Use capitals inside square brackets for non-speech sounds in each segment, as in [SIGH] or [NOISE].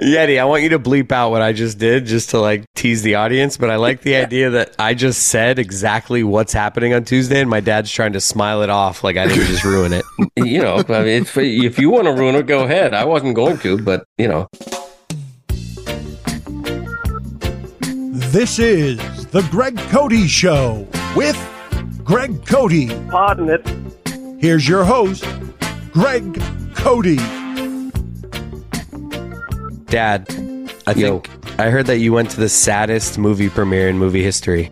Yeti, I want you to bleep out what I just did just to like tease the audience, but I like the idea that I just said exactly what's happening on Tuesday and my dad's trying to smile it off like I didn't just ruin it. [LAUGHS] you know, I mean, it's, if you want to ruin it, go ahead. I wasn't going to, but you know, This is the Greg Cote Show with Greg Cote. Pardon it. Here's your host, Greg Cote. Dad, I Yo. think I heard that you went to the saddest movie premiere in movie history.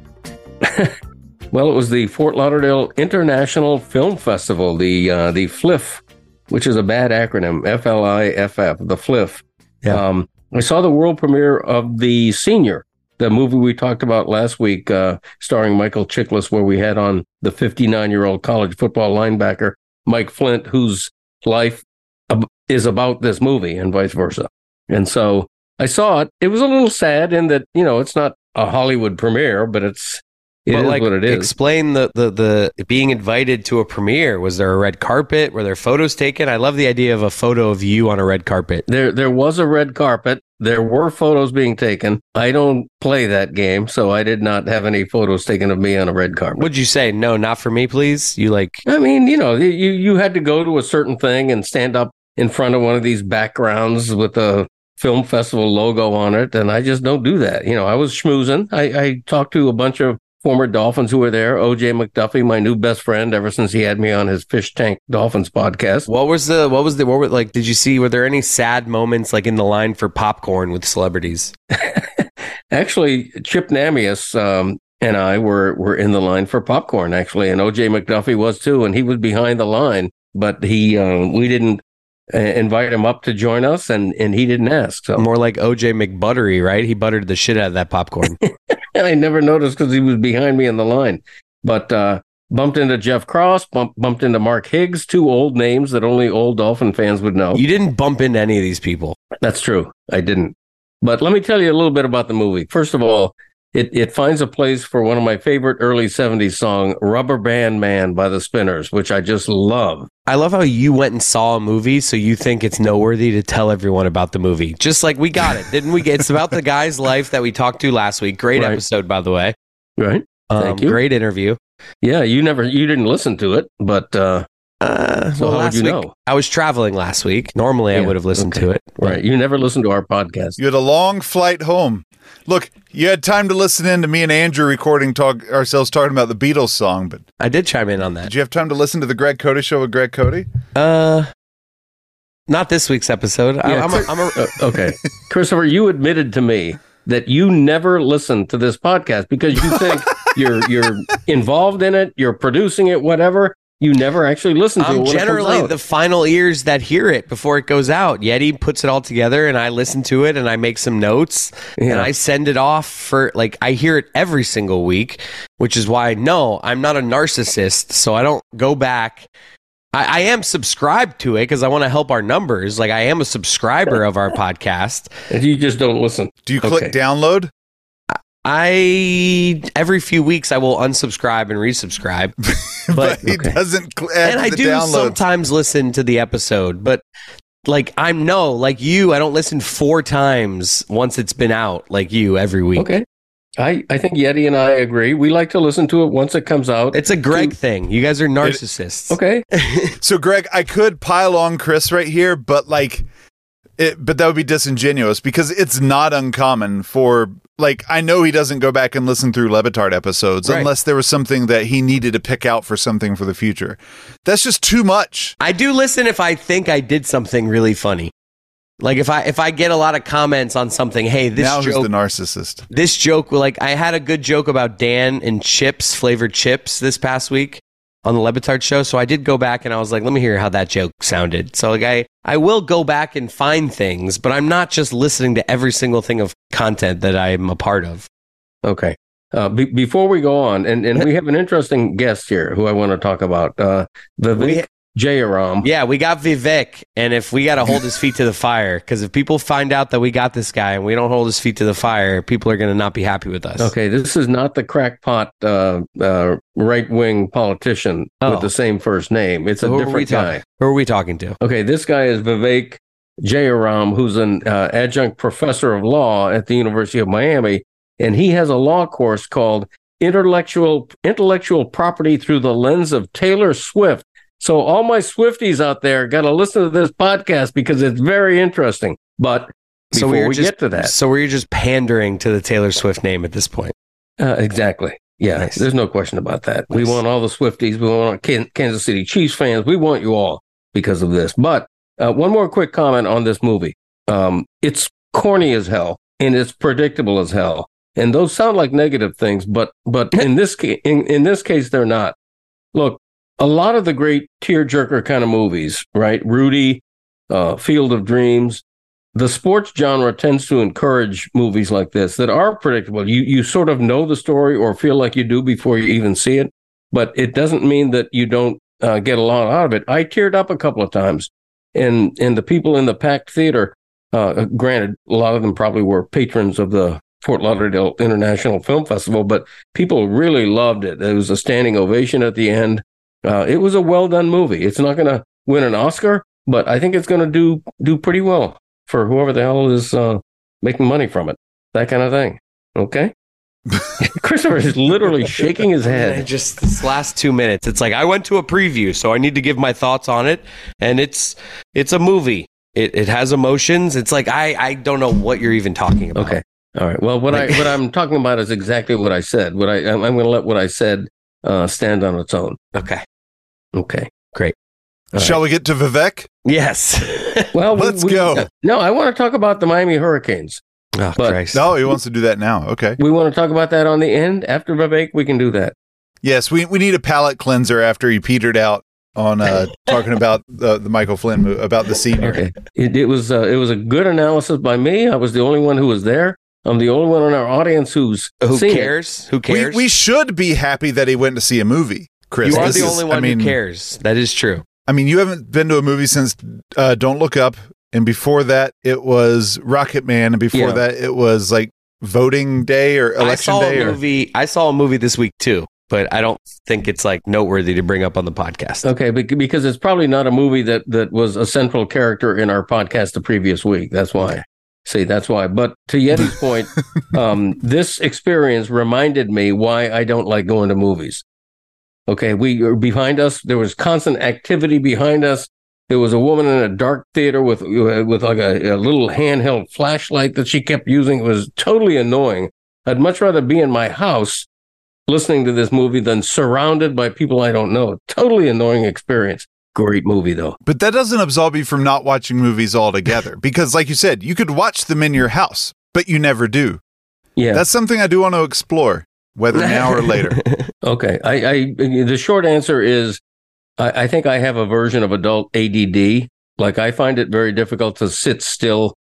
[LAUGHS] well, it was the Fort Lauderdale International Film Festival, the uh, the FLIF, which is a bad acronym, F L I F F, the FLIF. Yeah. Um, I saw the world premiere of The Senior, the movie we talked about last week, uh, starring Michael Chiklis, where we had on the 59 year old college football linebacker Mike Flynt, whose life is about this movie, and vice versa. And so I saw it. It was a little sad in that you know it's not a Hollywood premiere, but it's it is but like what it is. explain the, the the being invited to a premiere. Was there a red carpet? Were there photos taken? I love the idea of a photo of you on a red carpet. There, there was a red carpet. There were photos being taken. I don't play that game, so I did not have any photos taken of me on a red carpet. Would you say no, not for me, please? You like I mean, you know, you you had to go to a certain thing and stand up in front of one of these backgrounds with the film festival logo on it, and I just don't do that. You know, I was schmoozing. I, I talked to a bunch of former Dolphins who were there. OJ McDuffie, my new best friend, ever since he had me on his Fish Tank Dolphins podcast. what was the what was the what were like? Did you see? Were there any sad moments like in the line for popcorn with celebrities? [LAUGHS] Actually, Chip Namias um, and I were were in the line for popcorn. Actually, and OJ McDuffie was too, and he was behind the line, but he uh, we didn't invite him up to join us, and and he didn't ask. So More like OJ McButtery, right? He buttered the shit out of that popcorn. [LAUGHS] I never noticed because he was behind me in the line. But uh, bumped into Jeff Cross, bump, bumped into Mark Higgs, two old names that only old Dolphin fans would know. you didn't bump into any of these people. That's true. I didn't. But let me tell you a little bit about the movie. First of all, it, it finds a place for one of my favorite early 70s song, Rubber Band Man by the Spinners, which I just love. I love how you went and saw a movie, so you think it's noteworthy to tell everyone about the movie. Just like we got it, didn't we? It's about the guy's [LAUGHS] life that we talked to last week. Great Right. episode, by the way. Right? Um, Thank you. Great interview. Yeah, you never, you didn't listen to it, but uh, Uh, So well, how would last you week, know? I was traveling last week. Normally, I would have listened okay. to it. but- right, you never listened to our podcast. You had a long flight home. Look, you had time to listen in to me and Andrew recording talk ourselves talking about the Beatles song, but I did chime in on that. did you have time to listen to the Greg Cote show with Greg Cote? Uh, not this week's episode. I, Yeah, I'm, a, I'm a, Uh, okay. Christopher, you admitted to me that you never listen to this podcast because you think [LAUGHS] you're you're involved in it, you're producing it, whatever. You never actually listen to it. I'm when it comes generally out. the final ears that hear it before it goes out. Yeti puts it all together, and I listen to it, and I make some notes, and I send it off for like I hear it every single week, which is why no, I'm not a narcissist, so I don't go back. I, I am subscribed to it because I want to help our numbers. Like I am a subscriber [LAUGHS] of our podcast. And you just don't listen. Do you click Okay. download? I every few weeks I will unsubscribe and resubscribe, [LAUGHS] but he okay. doesn't add and I do downloads. sometimes listen to the episode, but like I'm no like you. I don't listen four times once it's been out like you every week. Okay. I, I think Yeti and I agree. We like to listen to it once it comes out. It's a Greg thing. You guys are narcissists. okay. [LAUGHS] So, Greg, I could pile on Chris right here, but like, it, but that would be disingenuous because it's not uncommon for like I know he doesn't go back and listen through Le Batard episodes Right. unless there was something that he needed to pick out for something for the future. That's just too much. I do listen if I think I did something really funny. Like if I if I get a lot of comments on something, hey, this joke. now joke the narcissist? this joke like I had a good joke about Dan and chips, flavored chips this past week. On the Le Batard show. So I did go back and I was like, let me hear how that joke sounded. So like I, I will go back and find things, but I'm not just listening to every single thing of content that I'm a part of. Okay. Uh, be- before we go on, and, and we have an interesting guest here who I want to talk about. Uh, Vivek We- Jayaram. Yeah, we got Vivek, and if we got to hold his feet to the fire, because if people find out that we got this guy and we don't hold his feet to the fire, people are going to not be happy with us. Okay, this is not the crackpot uh, uh, right wing politician Oh. with the same first name. It's So a who are we different guy. Who are we talking to? Okay, this guy is Vivek Jayaram, who's an uh, adjunct professor of law at the University of Miami, and he has a law course called Intellectual Intellectual Property Through the Lens of Taylor Swift. So all my Swifties out there got to listen to this podcast because it's very interesting. But So before we're we just- get to that, So we're just pandering to the Taylor Swift name at this point. uh, exactly. Yeah, Nice. there's no question about that. We want all the Swifties. We want Kan- Kansas City Chiefs fans. We want you all because of this. But uh, one more quick comment on this movie. Um, it's corny as hell and it's predictable as hell. And those sound like negative things, but but [LAUGHS] in this case, in, in this case, they're not. Look, a lot of the great tearjerker kind of movies, right? Rudy, uh, Field of Dreams, the sports genre tends to encourage movies like this that are predictable. You you sort of know the story or feel like you do before you even see it, but it doesn't mean that you don't uh, get a lot out of it. I teared up a couple of times, and and the people in the packed theater, uh, granted, a lot of them probably were patrons of the Fort Lauderdale International Film Festival, but people really loved it. There was a standing ovation at the end. Uh, it was a well done movie. It's not going to win an Oscar, but I think it's going to do do pretty well for whoever the hell is uh, making money from it. That kind of thing. Okay. [LAUGHS] Christopher is literally shaking his head. [LAUGHS] just this last two minutes, it's like I went to a preview, so I need to give my thoughts on it, and it's it's a movie. It it has emotions. It's like I I don't know what you're even talking about. Okay. All right. Well, what I what I'm talking about is exactly what I said. What I I'm, I'm going to let what I said uh, stand on its own. Okay. Okay. Great. All Shall we get to Vivek? Yes. [LAUGHS] Well, we- Let's we- go. No, I want to talk about the Miami Hurricanes. oh But- Christ. No, he wants to do that now. Okay. We want to talk about that on the end after Vivek. We can do that. Yes, we, we need a palate cleanser after he petered out on uh, [LAUGHS] talking about the, the Michael Flynt movie, about the senior. Okay. It, it was uh, it was a good analysis by me. I was the only one who was there. I'm the only one in our audience who's Who seen it. cares? Who cares? we should be happy that he went to see a movie, Chris. you are This the is- only one I mean, who cares. That is true. I mean, you haven't been to a movie since uh, Don't Look Up, and before that it was Rocket Man, and before Yeah. that it was like Voting Day or I Election saw Day. a Or, movie. I saw a movie this week too, but I don't think it's like noteworthy to bring up on the podcast. Okay, because it's probably not a movie that that was a central character in our podcast the previous week. That's why. See, that's why. But to Yeti's [LAUGHS] point, um, this experience reminded me why I don't like going to movies. Okay, we are behind us. There was constant activity behind us. There was a woman in a dark theater with with like a, a little handheld flashlight that she kept using. It was totally annoying. I'd much rather be in my house listening to this movie than surrounded by people I don't know. Totally annoying experience. Great movie though. but that doesn't absolve you from not watching movies altogether, [LAUGHS] because, like you said, you could watch them in your house, but you never do. Yeah. That's something I do want to explore, whether now or later. [LAUGHS] Okay. I, I the short answer is I, I think I have a version of adult ADD. Like I find it very difficult to sit still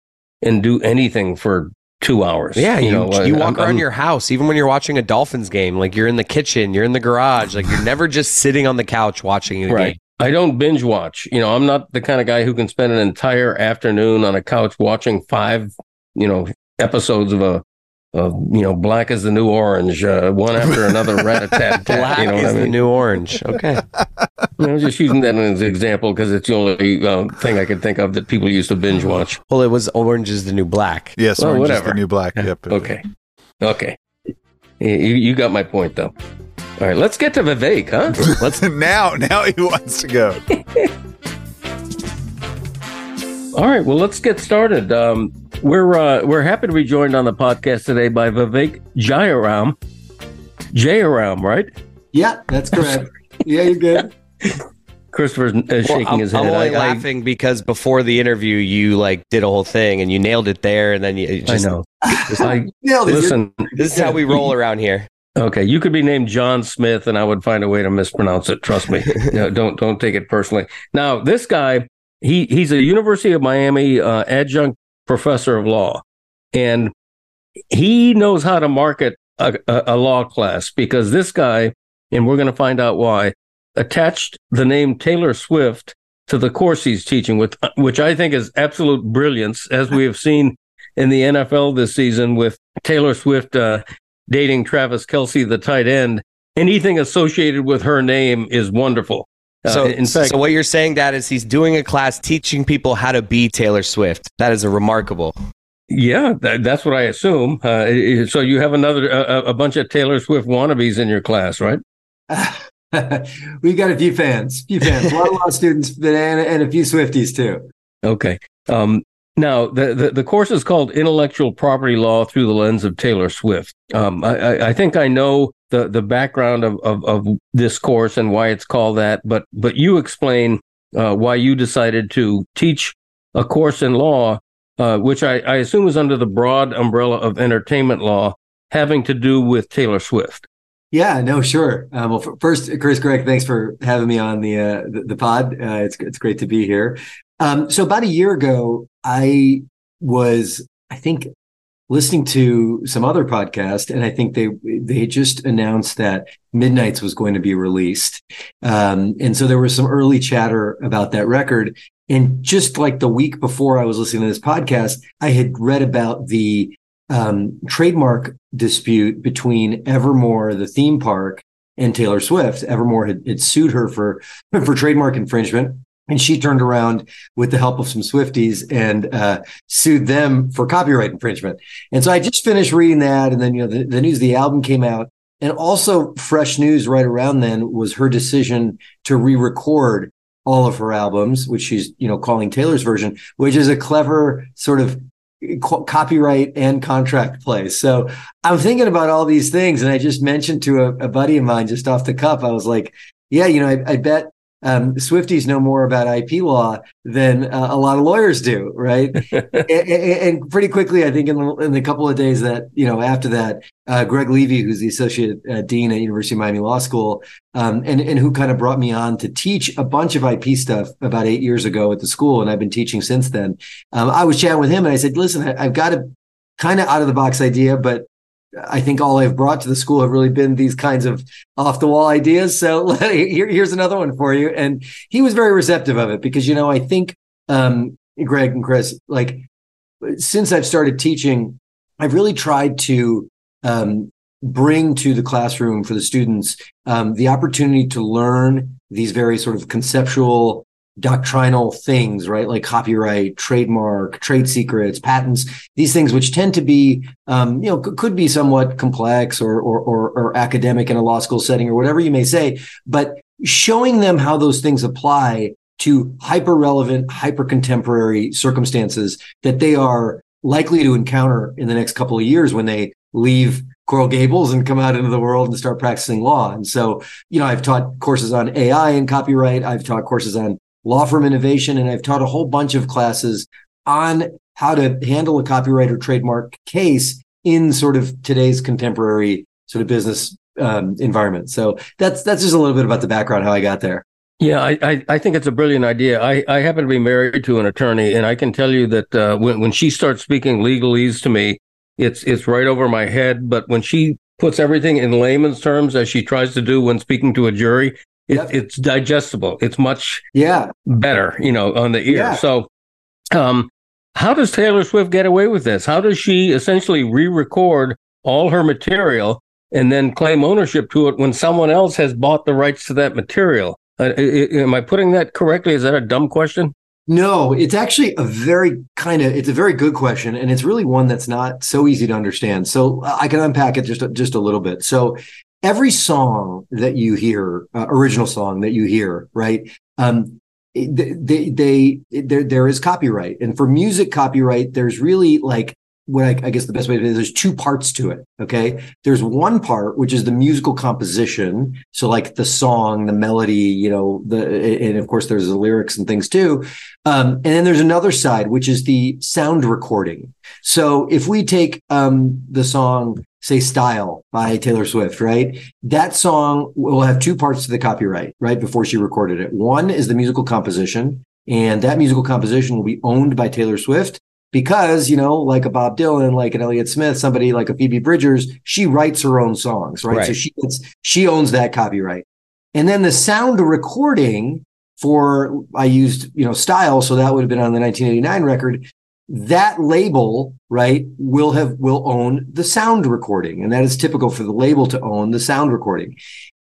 and do anything for two hours. Yeah, you you, know, I- walk I'm- around I'm- your house even when you're watching a Dolphins game. Like you're in the kitchen, you're in the garage. Like you're never just sitting on the couch watching a right. game. I don't binge watch. You know, I'm not the kind of guy who can spend an entire afternoon on a couch watching five, you know, episodes of a, of you know, Black as the New Orange, uh, one after another, rat a tat [LAUGHS] tat. Black You know what is I the new orange. Okay. [LAUGHS] I was just using that as an example because it's the only uh, thing I could think of that people used to binge watch. Well, it was orange is the new black. Yes, Well, Orange is the New Black. Yep. Okay. Okay. You, you got my point, though. All right, let's get to Vivek, huh? [LAUGHS] Let's now, now he wants to go. [LAUGHS] All right, well, let's get started. Um, we're uh, we're happy to be joined on the podcast today by Vivek Jayaram. Jayaram, right? Yeah, that's correct. yeah, you're good. [LAUGHS] Christopher's uh, Well, shaking I'm, his I'm head. only I, I- laughing because before the interview, you like did a whole thing and you nailed it there, and then you it I just. know. I, Nailed it. listen, This is how we roll around here. Okay, you could be named John Smith, and I would find a way to mispronounce it. Trust me. [LAUGHS] no, don't don't take it personally. Now, this guy, he he's a University of Miami uh, adjunct professor of law, and he knows how to market a, a, a law class because this guy, and we're going to find out why, attached the name Taylor Swift to the course he's teaching, with which I think is absolute brilliance, as we have seen in the NFL this season with Taylor Swift uh, dating Travis Kelce, the tight end. Anything associated with her name is wonderful. Uh, so, in fact, so what you're saying, that is he's doing a class teaching people how to be Taylor Swift. That is a remarkable. Yeah, that, that's what I assume. Uh, so you have another a, a, bunch of Taylor Swift wannabes in your class, right? [LAUGHS] We've got a few fans, few fans, a lot of law [LAUGHS] students, and, and a few Swifties too. Okay. Um, now, the, the, the, course is called Intellectual Property Law Through the Lens of Taylor Swift. Um, I, I think I know the, the background of, of, of, this course and why it's called that, but, but you explain uh, why you decided to teach a course in law, uh, which I, I assume is under the broad umbrella of entertainment law, having to do with Taylor Swift. Yeah, no, sure. Um, well, first, Chris, Greg, thanks for having me on the uh, the, the, pod. Uh, it's it's great to be here. Um, so about a year ago, I was, I think, listening to some other podcast, and I think they they just announced that Midnights was going to be released, um, and so there was some early chatter about that record. And just like the week before I was listening to this podcast, I had read about the um, trademark dispute between Evermore, the theme park, and Taylor Swift. Evermore had, had sued her for [LAUGHS] for trademark infringement and she turned around with the help of some Swifties and uh, sued them for copyright infringement. And so I just finished reading that, and then you know the, the news, the album came out, and also fresh news right around then was her decision to re-record all of her albums, which she's you know calling Taylor's version, which is a clever sort of copyright and contract play. So I'm thinking about all these things, and I just mentioned to a, a buddy of mine just off the cuff, I was like, yeah, you know, I, I bet um, Swifties know more about IP law than uh, a lot of lawyers do, right? [LAUGHS] and, and, pretty quickly, I think in the, in the couple of days that you know after that, uh, Greg Levy, who's the associate uh, dean at University of Miami Law School, um, and and who kind of brought me on to teach a bunch of IP stuff about eight years ago at the school, and I've been teaching since then. Um, I was chatting with him, and I said, "Listen, I, I've got a kind of out of the box idea, but I think all I've brought to the school have really been these kinds of off the wall ideas. So [LAUGHS] here, here's another one for you. And he was very receptive of it because, you know, I think, um, Greg and Chris, like since I've started teaching, I've really tried to, um, bring to the classroom for the students, um, the opportunity to learn these very sort of conceptual doctrinal things, right? Like copyright, trademark, trade secrets, patents, these things which tend to be, um, you know, c- could be somewhat complex or, or, or, or academic in a law school setting or whatever you may say, but showing them how those things apply to hyper relevant, hyper contemporary circumstances that they are likely to encounter in the next couple of years when they leave Coral Gables and come out into the world and start practicing law. And so, you know, I've taught courses on AI and copyright. I've taught courses on law firm innovation, and I've taught a whole bunch of classes on how to handle a copyright or trademark case in sort of today's contemporary sort of business um, environment. So that's that's just a little bit about the background how I got there. Yeah, I, I, I, think it's a brilliant idea. I, I happen to be married to an attorney, and I can tell you that uh, when when she starts speaking legalese to me, it's it's right over my head. But when she puts everything in layman's terms, as she tries to do when speaking to a jury, it, yep. It's digestible. It's much yeah better, you know, on the ear. Yeah. So, um, how does Taylor Swift get away with this? How does she essentially re-record all her material and then claim ownership to it when someone else has bought the rights to that material? Uh, am I putting that correctly? Is that a dumb question? No, it's actually a very kind of it's a very good question, and it's really one that's not so easy to understand. So I can unpack it just just a little bit. So every song that you hear, uh, original song that you hear, right? Um, they, they, they, there, there is copyright. And for music copyright, there's really like what I, I, guess the best way to say there's two parts to it. Okay. There's one part, which is the musical composition. So like the song, the melody, you know, the, and of course there's the lyrics and things too. Um, and then there's another side, which is the sound recording. So if we take, um, the song, say style by Taylor Swift, right? That song will have two parts to the copyright, right? Before she recorded it. One is the musical composition and that musical composition will be owned by Taylor Swift because, you know, like a Bob Dylan, like an Elliott Smith, somebody like a Phoebe Bridgers, she writes her own songs, right? right. So she she owns that copyright. And then the sound recording for I used, you know, style, so that would have been on the 1989 record. That label, right, will have will own the sound recording. And that is typical for the label to own the sound recording.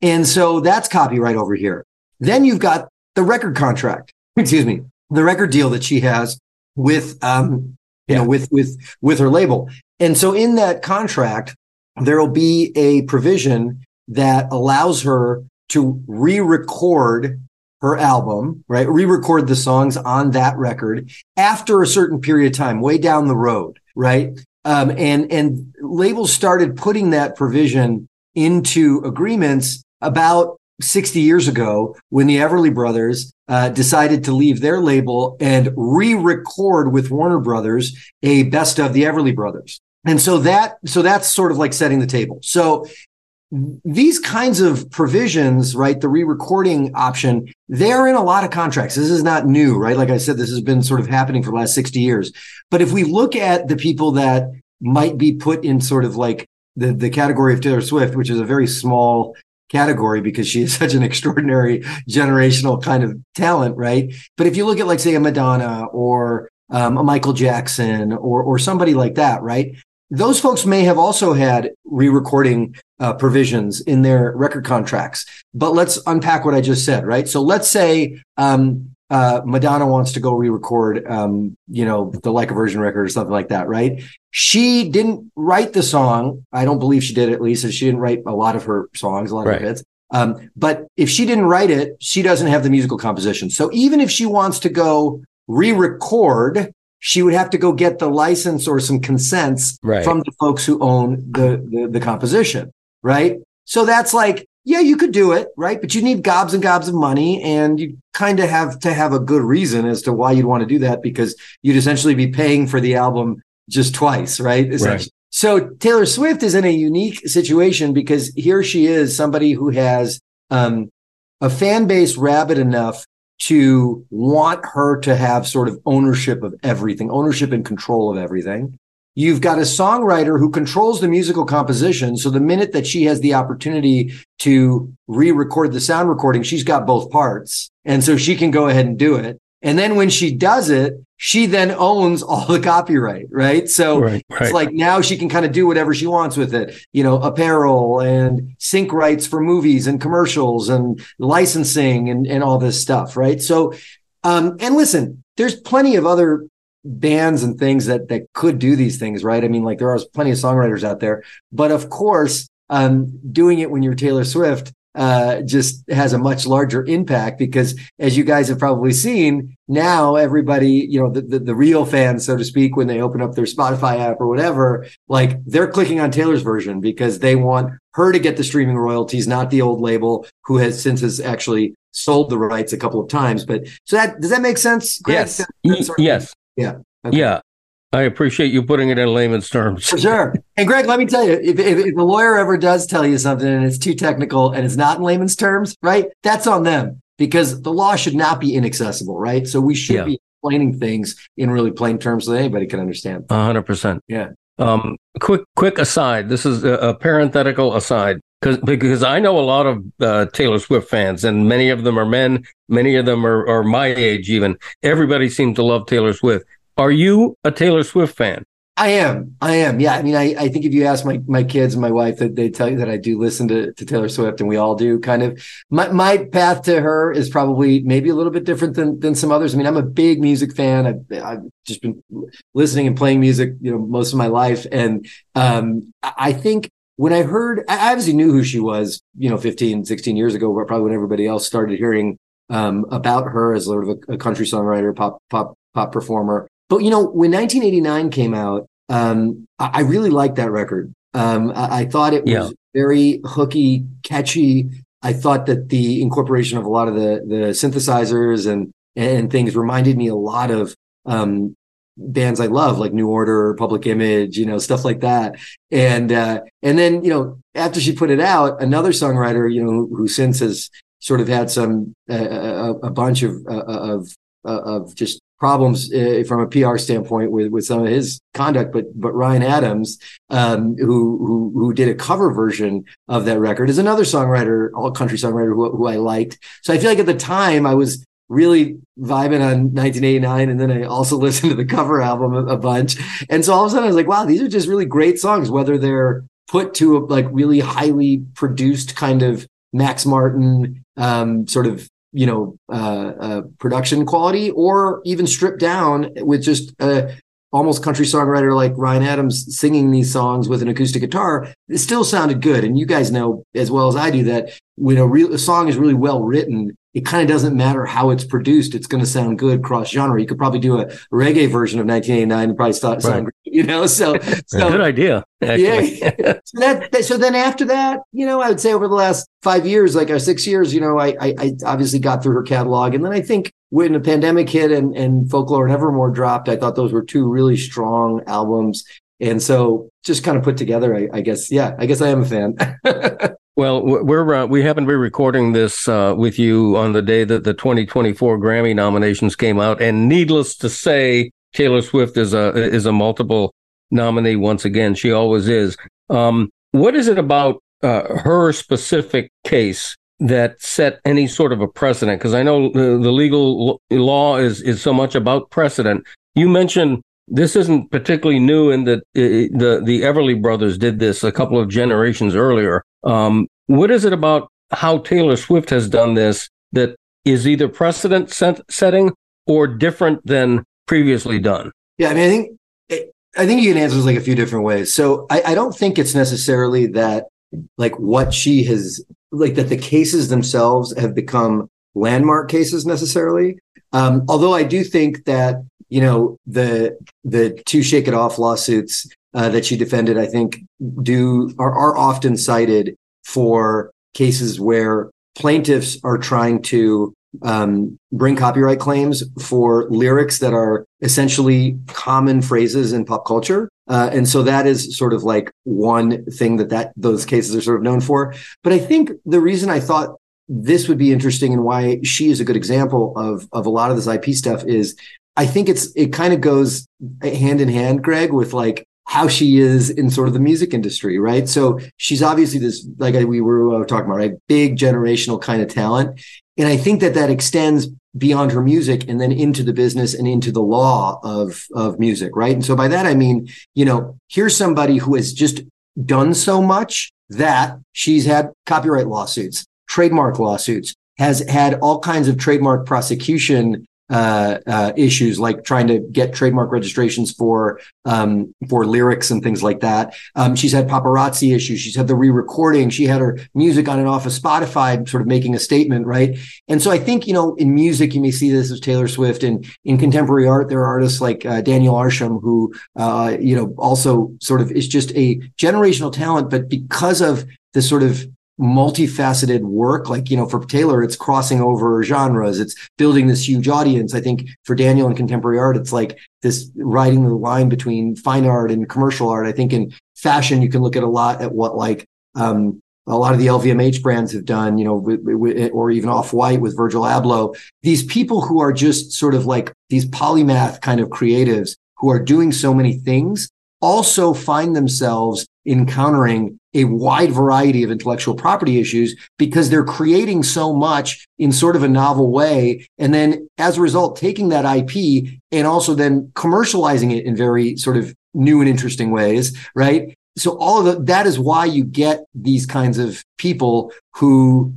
And so that's copyright over here. Then you've got the record contract [LAUGHS] excuse me, the record deal that she has with, um, you yeah. know, with, with, with her label. And so in that contract, there will be a provision that allows her to re-record her album, right? Re-record the songs on that record after a certain period of time, way down the road, right? Um, and and labels started putting that provision into agreements about 60 years ago when the Everly brothers uh, decided to leave their label and re-record with Warner Brothers a best of the Everly brothers. And so that, so that's sort of like setting the table. So these kinds of provisions, right? The re-recording option, they're in a lot of contracts. This is not new, right? Like I said, this has been sort of happening for the last 60 years. But if we look at the people that might be put in sort of like the, the category of Taylor Swift, which is a very small category because she is [LAUGHS] such an extraordinary generational kind of talent, right? But if you look at like say a Madonna or um, a Michael Jackson or or somebody like that, right? Those folks may have also had re-recording uh, provisions in their record contracts. But let's unpack what I just said, right? So let's say um, uh, Madonna wants to go re-record, um, you know, the Like a Virgin record or something like that, right? She didn't write the song. I don't believe she did at least. She didn't write a lot of her songs, a lot right. of hits. Um, but if she didn't write it, she doesn't have the musical composition. So even if she wants to go re-record, she would have to go get the license or some consents right. from the folks who own the, the, the composition, right? So that's like yeah, you could do it, right? But you need gobs and gobs of money, and you kind of have to have a good reason as to why you'd want to do that because you'd essentially be paying for the album just twice, right? right. So Taylor Swift is in a unique situation because here she is, somebody who has um, a fan base rabid enough to want her to have sort of ownership of everything, ownership and control of everything. You've got a songwriter who controls the musical composition. So the minute that she has the opportunity to re-record the sound recording, she's got both parts. And so she can go ahead and do it. And then when she does it, she then owns all the copyright, right? So right, right. it's like now she can kind of do whatever she wants with it, you know, apparel and sync rights for movies and commercials and licensing and, and all this stuff, right? So, um, and listen, there's plenty of other bands and things that that could do these things, right? I mean, like there are plenty of songwriters out there, but of course, um, doing it when you're Taylor Swift uh, just has a much larger impact because, as you guys have probably seen, now everybody, you know, the, the, the real fans, so to speak, when they open up their Spotify app or whatever, like they're clicking on Taylor's version because they want her to get the streaming royalties, not the old label who has since has actually sold the rights a couple of times. But so that does that make sense? Yes. yes. Yeah. Okay. Yeah. I appreciate you putting it in layman's terms. For sure. [LAUGHS] And Greg, let me tell you, if, if, if, a lawyer ever does tell you something and it's too technical and it's not in layman's terms, right? That's on them because the law should not be inaccessible, right? So we should yeah. be explaining things in really plain terms so that anybody can understand. hundred percent. Yeah. Um, quick, quick aside. This is a, a parenthetical aside because because I know a lot of uh, Taylor Swift fans, and many of them are men. Many of them are, are my age. Even everybody seems to love Taylor Swift. Are you a Taylor Swift fan? I am. I am. Yeah. I mean, I, I think if you ask my, my kids and my wife that they tell you that I do listen to, to Taylor Swift and we all do kind of my, my path to her is probably maybe a little bit different than, than some others. I mean, I'm a big music fan. I've, I've just been listening and playing music, you know, most of my life. And, um, I think when I heard, I obviously knew who she was, you know, 15, 16 years ago, but probably when everybody else started hearing, um, about her as sort of a, a country songwriter, pop, pop, pop performer. But you know, when 1989 came out, um, I, I really liked that record. Um, I, I thought it was Yeah. very hooky, catchy. I thought that the incorporation of a lot of the the synthesizers and and things reminded me a lot of um, bands I love, like New Order, Public Image, you know, stuff like that. And uh, and then you know, after she put it out, another songwriter, you know, who, who since has sort of had some uh, a, a bunch of uh, of uh, of just problems uh, from a PR standpoint with with some of his conduct, but but Ryan Adams, um, who who who did a cover version of that record, is another songwriter, all country songwriter who who I liked. So I feel like at the time I was really vibing on 1989 and then i also [LAUGHS] listened to the cover album a, bunch. And so all of a sudden i was like wow these are just really great songs whether they're put to a like really highly produced kind of max martin um, sort of you know uh, uh, production quality or even stripped down with just a almost country songwriter like ryan adams singing these songs with an acoustic guitar it still sounded good. And you guys know as well as i do that when a real a song is really well written it kind of doesn't matter how it's produced. It's going to sound good cross genre. You could probably do a reggae version of 1989 and probably start, sound great, you know? So, [LAUGHS] so Good idea. Actually. yeah. so that, that- so then after that, you know, I would say over the last five years, like our six years, you know, I, I, I obviously got through her catalog. And then I think when the pandemic hit and, and folklore and evermore dropped, I thought those were two really strong albums. And so just kind of put together, I, I guess, yeah, I guess I am a fan. [LAUGHS] Well, we're uh, we happen to be recording this uh, with you on the day that the 2024 Grammy nominations came out, and needless to say, Taylor Swift is a is a multiple nominee once again. She always is. Um, what is it about uh, her specific case that set any sort of a precedent? Because I know the, the legal l- law is is so much about precedent. You mentioned this isn't particularly new in that the the Everly brothers did this a couple of generations earlier. Um, what is it about how Taylor Swift has done this that is either precedent set- setting or different than previously done? Yeah, I mean, I think I think you can answer this like a few different ways. So I, I don't think it's necessarily that like what she has like that the cases themselves have become landmark cases necessarily. Um, although I do think that you know the the two shake it off lawsuits uh, that she defended, I think do are, are often cited for cases where plaintiffs are trying to um, bring copyright claims for lyrics that are essentially common phrases in pop culture. Uh, and so that is sort of like one thing that, that those cases are sort of known for. But I think the reason I thought this would be interesting and why she is a good example of, of a lot of this IP stuff is I think it's, it kind of goes hand in hand, Greg, with like how she is in sort of the music industry, right? So she's obviously this, like we were talking about, right? Big generational kind of talent. And I think that that extends beyond her music and then into the business and into the law of, of music, right? And so by that, I mean, you know, here's somebody who has just done so much that she's had copyright lawsuits, trademark lawsuits, has had all kinds of trademark prosecution uh, uh, issues like trying to get trademark registrations for um, for lyrics and things like that. Um, she's had paparazzi issues. She's had the re-recording. She had her music on and off of Spotify, sort of making a statement, right? And so I think you know in music you may see this as Taylor Swift, and in contemporary art there are artists like uh, Daniel Arsham who uh, you know also sort of is just a generational talent, but because of the sort of multifaceted work. Like, you know, for Taylor, it's crossing over genres. It's building this huge audience. I think for Daniel in contemporary art, it's like this riding the line between fine art and commercial art. I think in fashion, you can look at a lot at what like, um, a lot of the LVMH brands have done, you know, or even Off White with Virgil Abloh. These people who are just sort of like these polymath kind of creatives who are doing so many things also find themselves encountering a wide variety of intellectual property issues because they're creating so much in sort of a novel way. And then as a result, taking that IP and also then commercializing it in very sort of new and interesting ways, right? So all of the, that is why you get these kinds of people who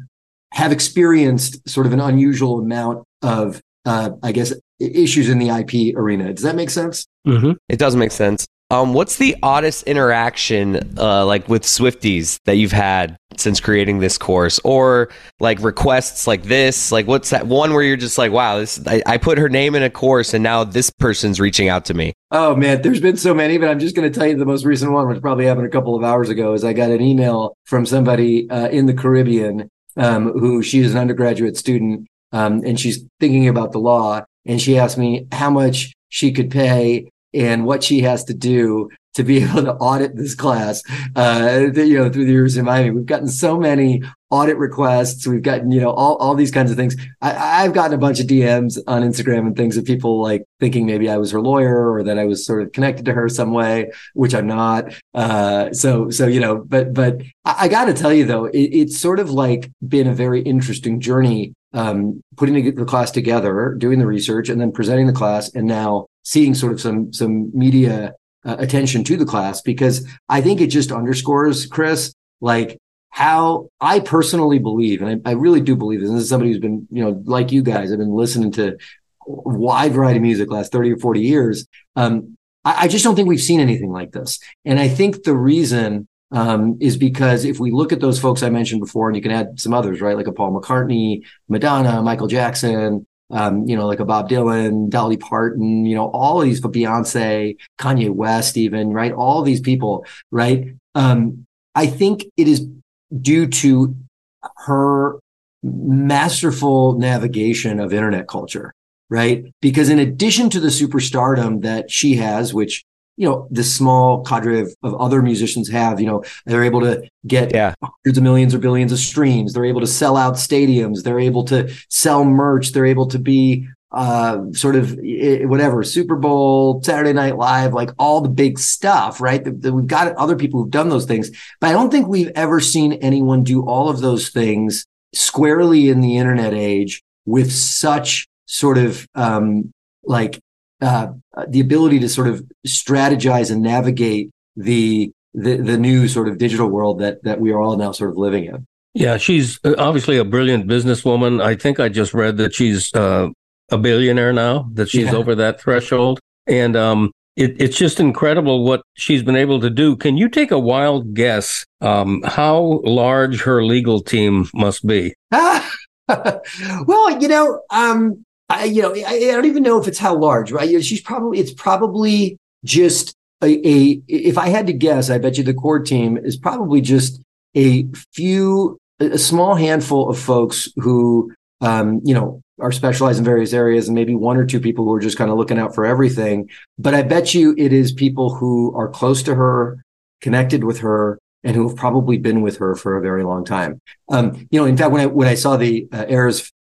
have experienced sort of an unusual amount of, uh, I guess, issues in the IP arena. Does that make sense? Mm-hmm. It does make sense. Um, what's the oddest interaction, uh, like with Swifties that you've had since creating this course, or like requests like this? Like, what's that one where you're just like, wow, this I, I put her name in a course, and now this person's reaching out to me. Oh man, there's been so many, but I'm just going to tell you the most recent one, which probably happened a couple of hours ago. Is I got an email from somebody uh, in the Caribbean um, who she is an undergraduate student, um, and she's thinking about the law, and she asked me how much she could pay and what she has to do to be [LAUGHS] able to audit this class, uh, you know, through the University of Miami. We've gotten so many audit requests. We've gotten, you know, all, all these kinds of things. I, have gotten a bunch of DMs on Instagram and things of people like thinking maybe I was her lawyer or that I was sort of connected to her some way, which I'm not. Uh, so, so, you know, but, but I, I got to tell you though, it, it's sort of like been a very interesting journey um, putting the class together, doing the research, and then presenting the class, and now seeing sort of some some media uh, attention to the class because I think it just underscores, Chris, like how I personally believe, and I, I really do believe this. And this is somebody who's been, you know, like you guys, I've been listening to wide variety of music last 30 or 40 years. Um, I, I just don't think we've seen anything like this. And I think the reason um, is because if we look at those folks I mentioned before, and you can add some others, right? Like a Paul McCartney, Madonna, Michael Jackson, um, you know, like a Bob Dylan, Dolly Parton, you know, all of these, Beyonce, Kanye West, even, right? All these people, right? Um, I think it is due to her masterful navigation of internet culture, right? Because in addition to the superstardom that she has, which you know this small cadre of, of other musicians have you know they're able to get yeah. hundreds of millions or billions of streams. They're able to sell out stadiums. They're able to sell merch. They're able to be uh, sort of whatever super bowl saturday night live like all the big stuff right? The, we've got other people who've done those things. But i don't think we've ever seen anyone do all of those things squarely in the internet age with such sort of um, like uh, the ability to sort of strategize and navigate the, the the new sort of digital world that that we are all now sort of living in. Yeah, she's uh, obviously a brilliant businesswoman. I think I just read that she's uh, a billionaire now, that she's yeah. over that threshold. And um, it, it's just incredible what she's been able to do. Can you take a wild guess um, how large her legal team must be? [LAUGHS] well, you know, um, I, you know, I, I, don't even know if it's how large, right? She's probably, it's probably just a, a, if I had to guess, I bet you the core team is probably just a few, a small handful of folks who, um, you know, are specialized in various areas and maybe one or two people who are just kind of looking out for everything. But I bet you it is people who are close to her, connected with her, and who have probably been with her for a very long time. Um, you know, in fact, when I when I saw the uh,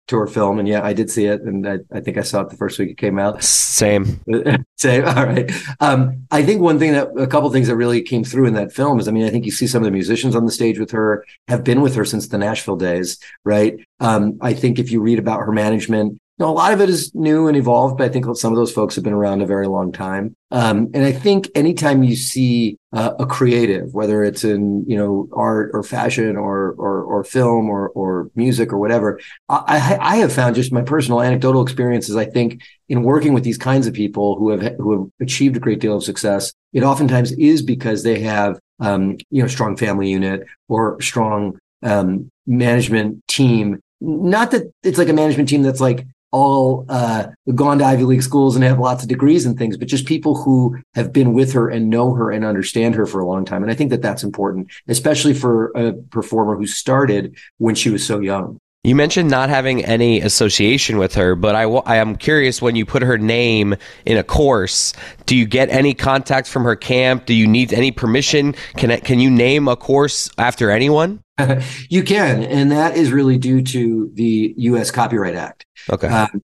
tour film, and yeah, I did see it, and I, I, think I saw it the first week it came out. Same, [LAUGHS] same. All right. Um, I think one thing that a couple things that really came through in that film is, I mean, I think you see some of the musicians on the stage with her have been with her since the Nashville days, right? Um, I think if you read about her management, know, a lot of it is new and evolved, but I think some of those folks have been around a very long time. Um, and I think anytime you see uh, a creative, whether it's in you know art or fashion or or, or film or or music or whatever, I, I have found just my personal anecdotal experiences. I think in working with these kinds of people who have who have achieved a great deal of success, it oftentimes is because they have um, you know strong family unit or strong um, management team not that it's like a management team that's like all uh, gone to Ivy League schools and have lots of degrees and things, but just people who have been with her and know her and understand her for a long time. And I think that that's important, especially for a performer who started when she was so young. You mentioned not having any association with her, but I, I am curious when you put her name in a course, do you get any contact from her camp? Do you need any permission? Can, can you name a course after anyone? [LAUGHS] you can, and that is really due to the U.S. Copyright Act. Okay. Um,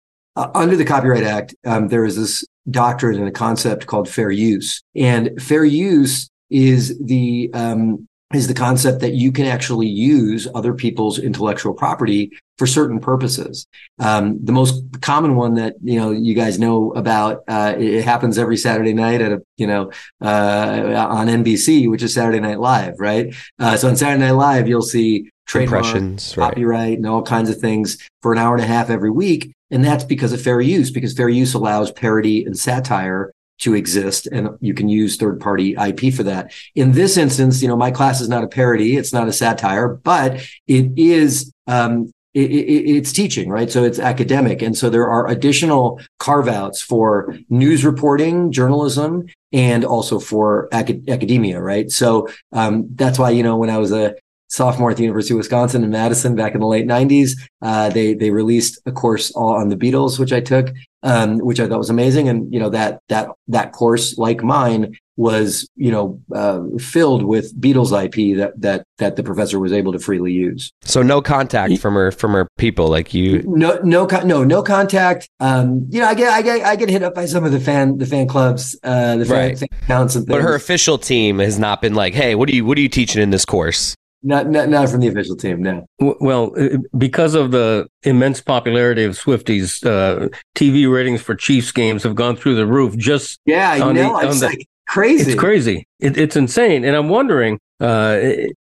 under the Copyright Act, um, there is this doctrine and a concept called fair use, and fair use is the um, is the concept that you can actually use other people's intellectual property for certain purposes. Um, the most common one that you know you guys know about uh, it happens every Saturday night at a you know uh, on NBC, which is Saturday Night Live, right? Uh, so on Saturday Night Live, you'll see trademark, right. copyright, and all kinds of things for an hour and a half every week, and that's because of fair use. Because fair use allows parody and satire to exist and you can use third party IP for that. In this instance, you know, my class is not a parody. It's not a satire, but it is, um, it, it, it's teaching, right? So it's academic. And so there are additional carve outs for news reporting, journalism, and also for acad- academia, right? So um, that's why, you know, when I was a sophomore at the University of Wisconsin in Madison back in the late 90s. Uh, they they released a course all on the Beatles, which I took, um, which I thought was amazing. And you know that that that course, like mine, was you know uh, filled with Beatles IP that that that the professor was able to freely use. So no contact from her from her people, like you. No no no no contact. Um, you know, I get I get I get hit up by some of the fan the fan clubs, uh, the fan, Right. fan accounts and things. But her official team has not been like, "Hey, what are you what are you teaching in this course?" Not, not not from the official team. No. Well, uh, because of the immense popularity of Swifties, uh, TV ratings for Chiefs games have gone through the roof. Just Yeah, I On the- know. it's the- like crazy. it's crazy. It, it's insane, and I'm wondering uh,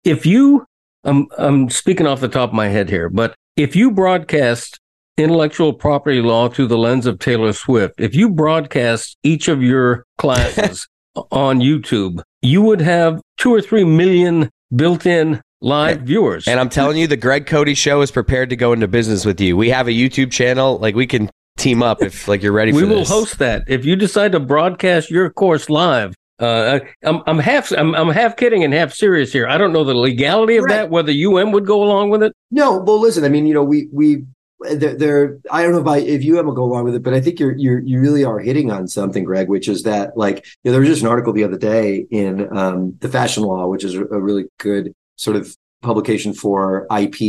if you. I'm I'm speaking off the top of my head here, but if you broadcast intellectual property law through the lens of Taylor Swift, if you broadcast each of your [LAUGHS] classes on YouTube, you would have two or three million built-in live viewers. And I'm telling you, the Greg Cote Show is prepared to go into business with you. We have a YouTube channel, like we can team up if like you're ready we for will this. host that if you decide to broadcast your course live. Uh, I'm, I'm half I'm, I'm half kidding and half serious here. I don't know the legality of Right. that. Whether UM would go along with it. No, well, listen. I mean, you know, we we there. there I don't know if I if you ever go along with it, but I think you're you're you really are hitting on something, Greg, which is that like you know, there was just an article the other day in um, the Fashion Law, which is a really good sort of publication for IP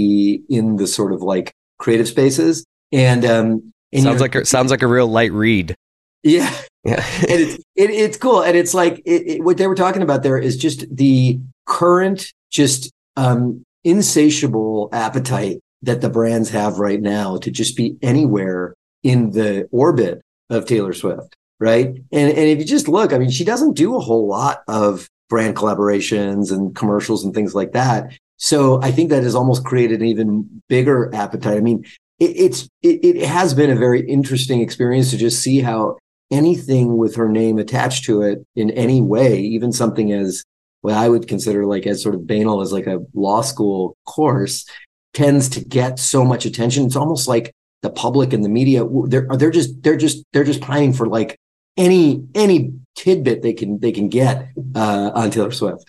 in the sort of like creative spaces, and um, and sounds you- like a, sounds like a real light read. yeah, Yeah. [LAUGHS] and it's it, it's cool and it's like it- what they were talking about there is just the current just um insatiable appetite that the brands have right now to just be anywhere in the orbit of Taylor Swift right? And and if you just look i mean she doesn't do a whole lot of brand collaborations and commercials and things like that. So i think that has almost created an even bigger appetite. I mean it, it's it, it has been a very interesting experience to just see how anything with her name attached to it in any way, even something as what I would consider like as sort of banal as like a law school course, tends to get so much attention. It's almost like the public and the media they're they're just they're just they're just pining for like any any tidbit they can they can get uh, on Taylor Swift.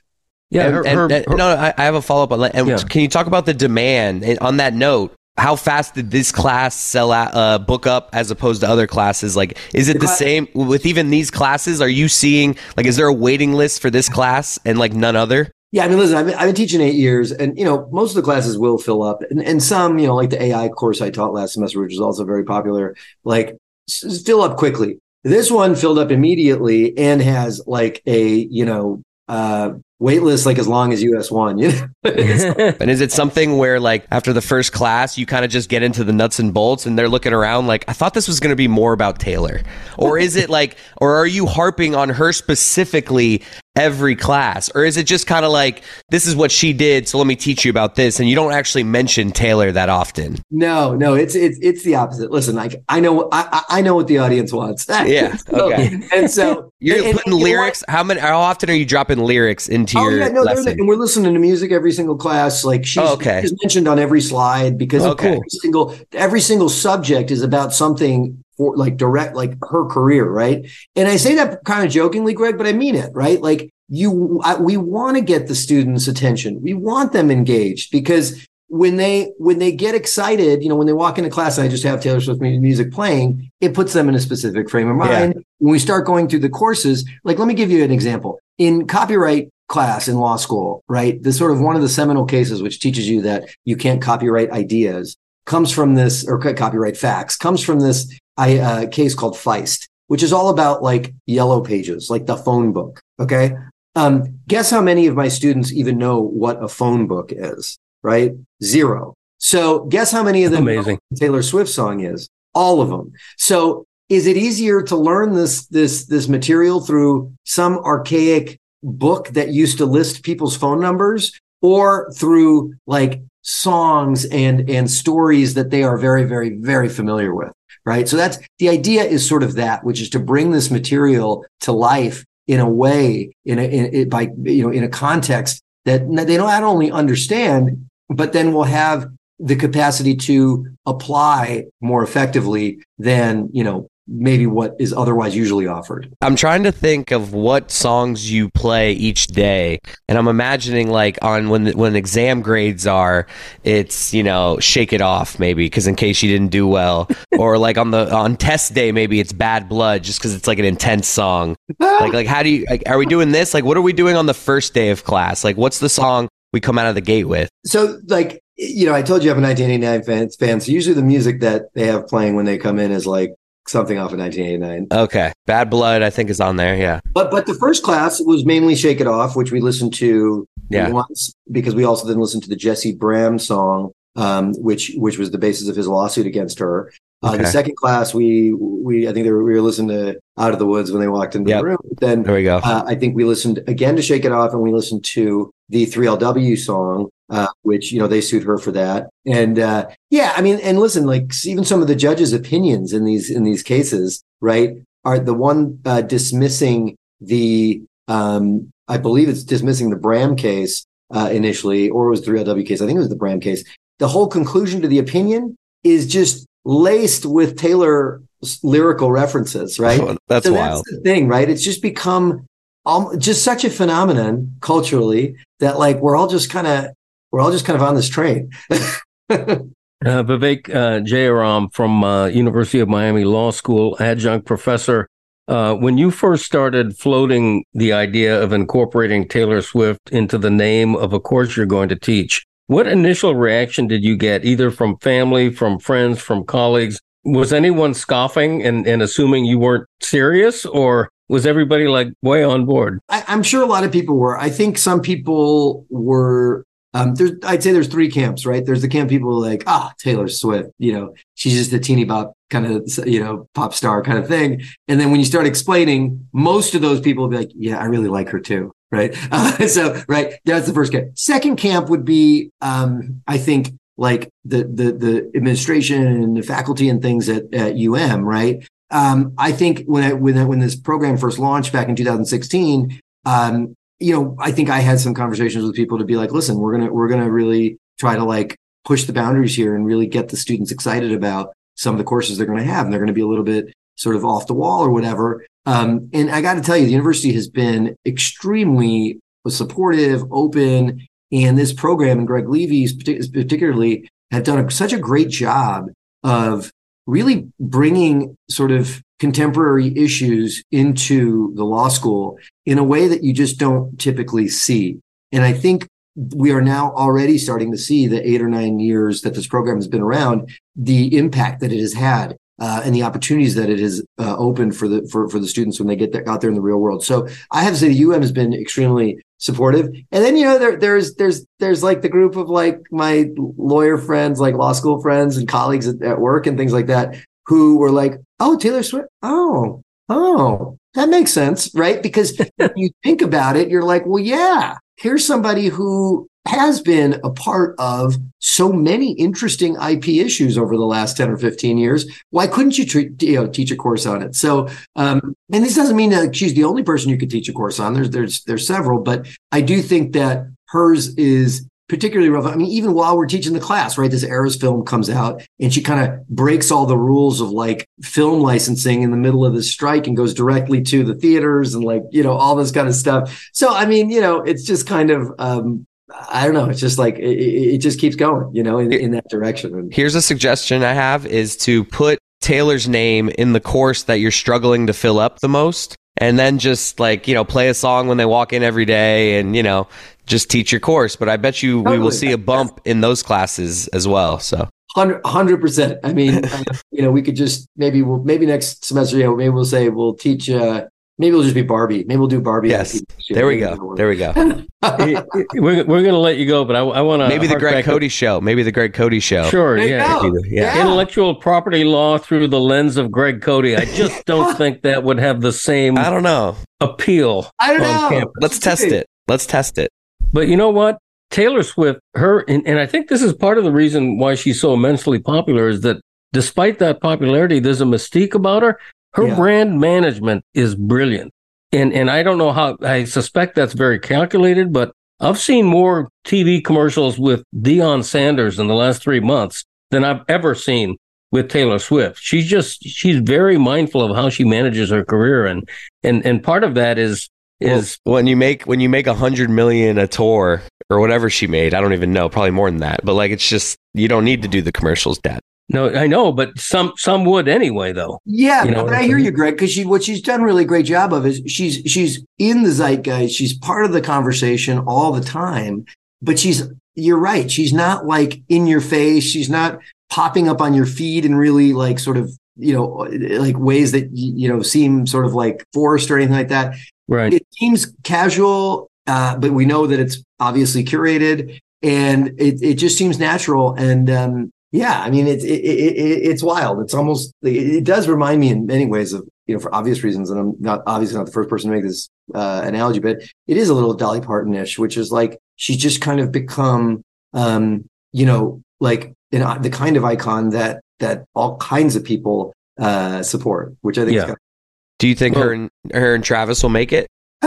Yeah, And- her- and- her- and- her- no, I, I have a follow up on that. And Yeah. can you talk about the demand on that note? How fast did this class sell out, uh, book up as opposed to other classes? Like, is it The the same with even these classes? Are you seeing like, is there a waiting list for this class and like none other? Yeah, I mean, listen, I've been, I've been teaching eight years, and you know, most of the classes will fill up, and, and some, you know, like the AI course I taught last semester, which is also very popular, like s- fill up quickly. This one filled up immediately and has like a you know uh, wait list like as long as US one. You know, [LAUGHS] And is it something where like after the first class, you kind of just get into the nuts and bolts and they're looking around like, I thought this was going to be more about Taylor? Or is it like, or are you harping on her specifically every class? Or is it just kind of like, this is what she did, so let me teach you about this? And you don't actually mention Taylor that often. no, no, it's it's it's the opposite. Listen, like I know I I I know what the audience wants. [LAUGHS] Yeah, So- okay. and so You're and- and putting you know lyrics. How many? How often are you dropping lyrics Oh yeah, no, lesson? and we're listening to music every single class. Like she's, Oh, okay. she's mentioned on every slide because Okay. every single every single subject is about something for like direct like her career, right? And I say that kind of jokingly, Greg, but I mean it, right? Like you, I, we want to get the students' attention. We want them engaged because when they when they get excited, you know, when they walk into class and I just have Taylor Swift music playing, it puts them in a specific frame of mind. When we start going through the courses, like let me give you an example. In copyright class in law school, right? This sort of one of the seminal cases which teaches you that you can't copyright ideas comes from this or copyright facts comes from this I, uh, case called Feist, which is all about like yellow pages, like the phone book. Okay. Um, guess how many of my students even know what a phone book is, right? Zero. So guess how many of them know Amazing. Taylor Swift song is? All of them. So is it easier to learn this this this material through some archaic book that used to list people's phone numbers or through like songs and and stories that they are very very very familiar with right? So that's the idea is sort of that, which is to bring this material to life in a way, in a in, in, by you know in a context that they not only understand, but then will have the capacity to apply more effectively than you know maybe what is otherwise usually offered. I'm trying to think of what songs you play each day, and I'm imagining like on when when exam grades are, it's you know shake it off maybe because in case you didn't do well, [LAUGHS] or like on the on test day maybe it's bad blood just because it's like an intense song. [LAUGHS] like like how do you like, are we doing this? Like what are we doing on the first day of class? Like what's the song we come out of the gate with? So like you know, I told you I'm a 1989 fan, fan. So usually the music that they have playing when they come in is like something off of 1989. Okay, Bad Blood, I think is on there. Yeah, but but the first class was mainly Shake It Off, which we listened to yeah. once because we also then listened to the Jessie Braham song, um, which which was the basis of his lawsuit against her. Uh, okay. The second class, we we I think were, we were listening to Out of the Woods when they walked into yep. the room. Then there we go. Uh, I think we listened again to Shake It Off, and we listened to the 3LW song, uh, which you know they sued her for that. And uh, yeah, I mean, and listen, like even some of the judges' opinions in these in these cases, right, are the one uh, dismissing the um, I believe it's dismissing the Braham case uh, initially, or it was the 3LW case. I think it was the Braham case. The whole conclusion to the opinion is just laced with Taylor lyrical references, right? Oh, that's so wild. That's the thing, right? It's just become um, just such a phenomenon culturally that like we're all just kind of we're all just kind of on this train. [LAUGHS] uh, Vivek uh, Jayaram from uh, University of Miami Law School, adjunct professor. Uh, when you first started floating the idea of incorporating Taylor Swift into the name of a course you're going to teach, what initial reaction did you get, either from family, from friends, from colleagues? Was anyone scoffing and, and assuming you weren't serious, or was everybody like way on board? I, am sure a lot of people were. I think some people were. Um, there's, I'd say there's three camps, right? There's the camp people like, ah, Taylor Swift, you know, she's just a teeny bop kind of, you know, pop star kind of thing. And then when you start explaining, most of those people will be like, yeah, I really like her too right? Uh, [LAUGHS] so, right, that's the first camp. Second camp would be, um, I think, like the the the administration and the faculty and things at, at UM, right? Um, I think when I, when I, when this program first launched back in 2016, um, you know, I think I had some conversations with people to be like, listen, we're gonna we're gonna really try to like push the boundaries here and really get the students excited about some of the courses they're going to have, and they're going to be a little bit sort of off the wall or whatever. Um, and I got to tell you, the university has been extremely supportive, open, and this program and Greg Levy's particularly have done a, such a great job of really bringing sort of contemporary issues into the law school in a way that you just don't typically see. And I think we are now already starting to see the eight or nine years that this program has been around, the impact that it has had uh, and the opportunities that it has uh, opened for the for, for the students when they get there, out there in the real world. So I have to say the UM has been extremely supportive. And then you know there there's there's there's like the group of like my lawyer friends, like law school friends and colleagues at, at work and things like that, who were like, "Oh, Taylor Swift. Oh, oh, that makes sense, right?" Because [LAUGHS] you think about it, you're like, "Well, yeah." Here's somebody who has been a part of so many interesting IP issues over the last 10 or 15 years. Why couldn't you, treat, you know, teach a course on it? So, um, and this doesn't mean that she's the only person you could teach a course on. There's, there's, there's several, but I do think that hers is particularly relevant. I mean, even while we're teaching the class, right? This Eras film comes out and she kind of breaks all the rules of like film licensing in the middle of this strike and goes directly to the theaters and like, you know, all this kind of stuff. So, I mean, you know, it's just kind of, um, I don't know. It's just like it, it just keeps going, you know, in, in that direction. Here's a suggestion I have: is to put Taylor's name in the course that you're struggling to fill up the most, and then just like you know, play a song when they walk in every day, and you know, just teach your course. But I bet you totally. we will see a bump in those classes as well. So. Hundred percent. I mean, [LAUGHS] you know, we could just maybe we'll maybe next semester, you know, maybe we'll say we'll teach uh, Maybe we'll just be Barbie. Maybe we'll do Barbie. Yes. There we go. [LAUGHS] There we go. we're we're going to let you go, but I, I want to. Maybe the Greg Cote up. show. Maybe the Greg Cote show. Sure. Yeah. yeah. yeah. Intellectual property law through the lens of Greg Cote. I just [LAUGHS] don't think that would have the same. I don't know. Appeal. I don't know. Campus. Let's test it. Let's test it. But you know what? Taylor Swift, her, and, and I think this is part of the reason why she's so immensely popular is that despite that popularity, there's a mystique about her. Her Yeah. brand management is brilliant. And and I don't know how I suspect that's very calculated, but I've seen more TV commercials with Deion Sanders in the last three months than I've ever seen with Taylor Swift. She's just she's very mindful of how she manages her career and and and part of that is is Well, when you make when you make a hundred million a tour or whatever she made, I don't even know, probably more than that. But like, it's just you don't need to do the commercials, Dad. no I know, but some some would anyway though. Yeah, You know but what I I'm hear you, Greg, because she what she's done a really great job of is she's she's in the zeitgeist. She's part of the conversation all the time. But she's you're right. She's not like in your face. She's not popping up on your feed and really like sort of you know like ways that you know seem sort of like forced or anything like that. Right. It seems casual, uh, but we know that it's obviously curated, and it it just seems natural. And um, yeah, I mean, it's it, it, it, it's wild. It's almost it, does remind me in many ways of you know for obvious reasons, and I'm not obviously not the first person to make this uh, analogy, but it is a little Dolly Parton-ish, which is like she's just kind of become um, you know like an, the kind of icon that that all kinds of people uh, support, which I think Yeah. is Do you think Well- her and her and Travis will make it? [LAUGHS]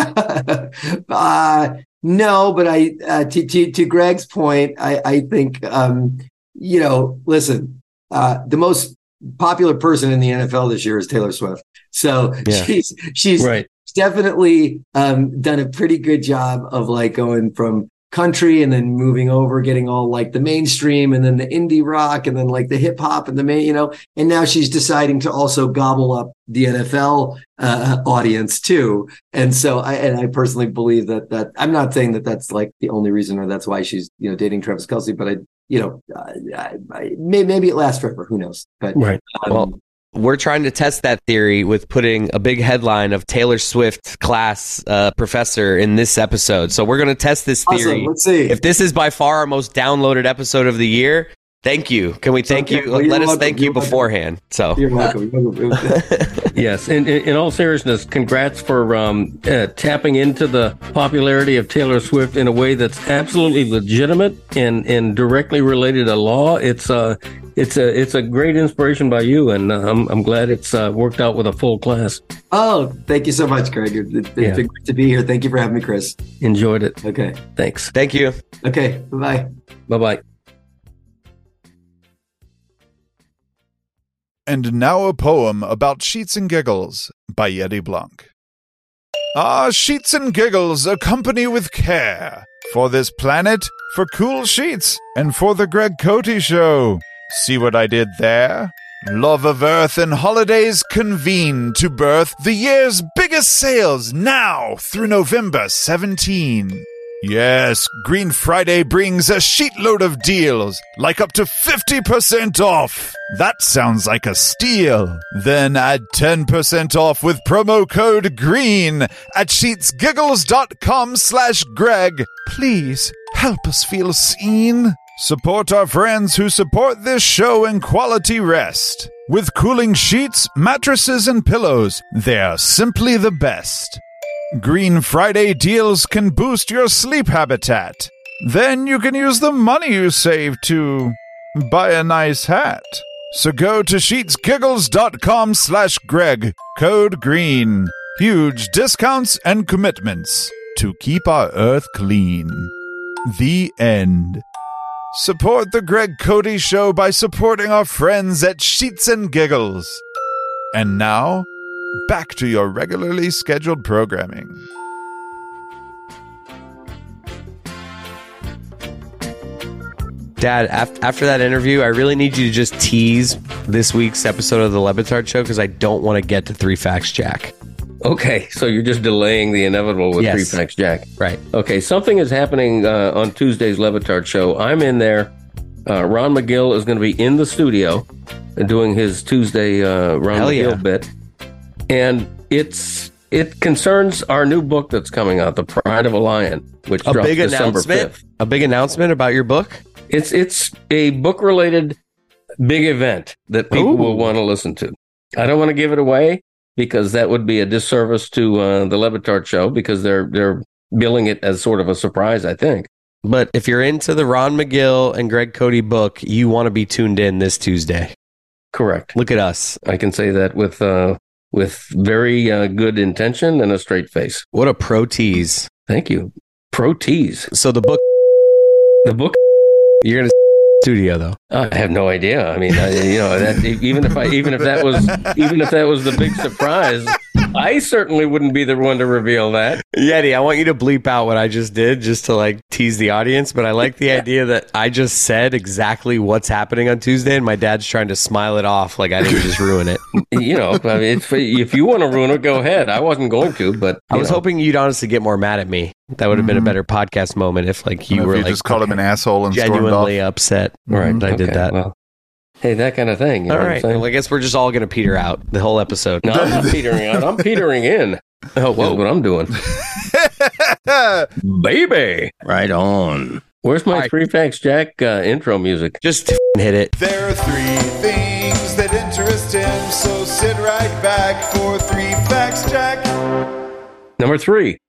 uh, no, but I uh, to, to to Greg's point, I I think um, you know, listen, uh, the most popular person in the NFL this year is Taylor Swift. So Yeah. she's she's Right. definitely um, done a pretty good job of like going from country and then moving over, getting all like the mainstream and then the indie rock and then like the hip hop and the main, you know, and now she's deciding to also gobble up the NFL uh, audience too. And so I, and I personally believe that, that I'm not saying that that's like the only reason or that's why she's, you know, dating Travis Kelce, but I, you know, I, I, I, may, maybe it lasts forever. Who knows? But, Right. um, Well, We're trying to test that theory with putting a big headline of Taylor Swift class uh, professor in this episode. So we're going to test this theory. awesome. Let's see. If this is by far our most downloaded episode of the year, thank you. Can we thank Okay, you? well, Let us welcome. thank you beforehand. So You're welcome. [LAUGHS] Yes, in, in, in all seriousness, congrats for um, uh, tapping into the popularity of Taylor Swift in a way that's absolutely legitimate and, and directly related to law. It's uh, it's a it's a great inspiration by you, and uh, I'm I'm glad it's uh, worked out with a full class. Oh, thank you so much, Greg. It- It's Yeah. been great to be here. Thank you for having me, Chris. Enjoyed it. Okay. Thanks. thank you. Okay. Bye bye. Bye bye. And now a poem about Sheets and Giggles by Yeti Blanc. Ah, Sheets and Giggles, a company with care. For this planet, for cool sheets, and for the Greg Cote Show. See what I did there? Love of Earth and holidays convene to birth the year's biggest sales now through November 17. Yes, Green Friday brings a sheetload of deals, like up to 50% off. That sounds like a steal. Then add 10% off with promo code GREEN at sheetsgiggles.com slash Greg. Please help us feel seen. Support our friends who support this show in quality rest. With cooling sheets, mattresses, and pillows, they're simply the best. Green Friday deals can boost your sleep habitat. Then you can use the money you save to buy a nice hat. So go to sheetsgiggles.com slash Greg, code GREEN. Huge discounts and commitments to keep our earth clean. The end. Support the Greg Cote Show by supporting our friends at Sheets and Giggles. And now, back to your regularly scheduled programming. Dad, af- after that interview, I really need you to just tease this week's episode of the Le Batard Show because I don't want to get to Three Facts Jack. Okay, so you're just delaying the inevitable with Yes. Three Facts Jack. Right. Okay, something is happening uh, on Tuesday's Le Batard show. I'm in there. Uh, Ron Magill is going to be in the studio uh, doing his Tuesday uh, Ron Hell Magill yeah. bit, and it's it concerns our new book that's coming out, The Pride of a Lion, which A drops big December announcement. 5th. A big announcement about your book. It's it's a book related big event that people Ooh. will want to listen to. I don't want to give it away because that would be a disservice to uh, the Le Batard show because they're they're billing it as sort of a surprise. I think. But if you're into the Ron Magill and Greg Cote book, you want to be tuned in this Tuesday. Correct. Look at us. I can say that with uh, with very uh, good intention and a straight face. What a pro tease. Thank you. Pro tease. So the book The book. you're gonna studio though. I have no idea. I mean, I, you know, that even if I even if that was even if that was the big surprise, [LAUGHS] I certainly wouldn't be the one to reveal that. Yeti, I want you to bleep out what I just did just to like tease the audience, but I like the [LAUGHS] idea that I just said exactly what's happening on Tuesday and my dad's trying to smile it off like I didn't just ruin it. [LAUGHS] You know, I mean, it's, if you want to ruin it, go ahead. I wasn't going to, but I was know. hoping you'd honestly get more mad at me. That would have been a mm-hmm. better podcast moment if like you If were you like just called him an asshole and stormed off. genuinely upset. Right, that I did okay, that. Well, hey, that kind of thing. You All know what I'm Well, I guess we're just all gonna peter out the whole episode. no, I'm not petering out. I'm petering in. Oh, That's what I'm doing, [LAUGHS] baby. Right on. Where's my All right. three facts Jack uh, intro music? Just hit it. There are three things that interest him, so sit right back for three facts, Jack. Number three,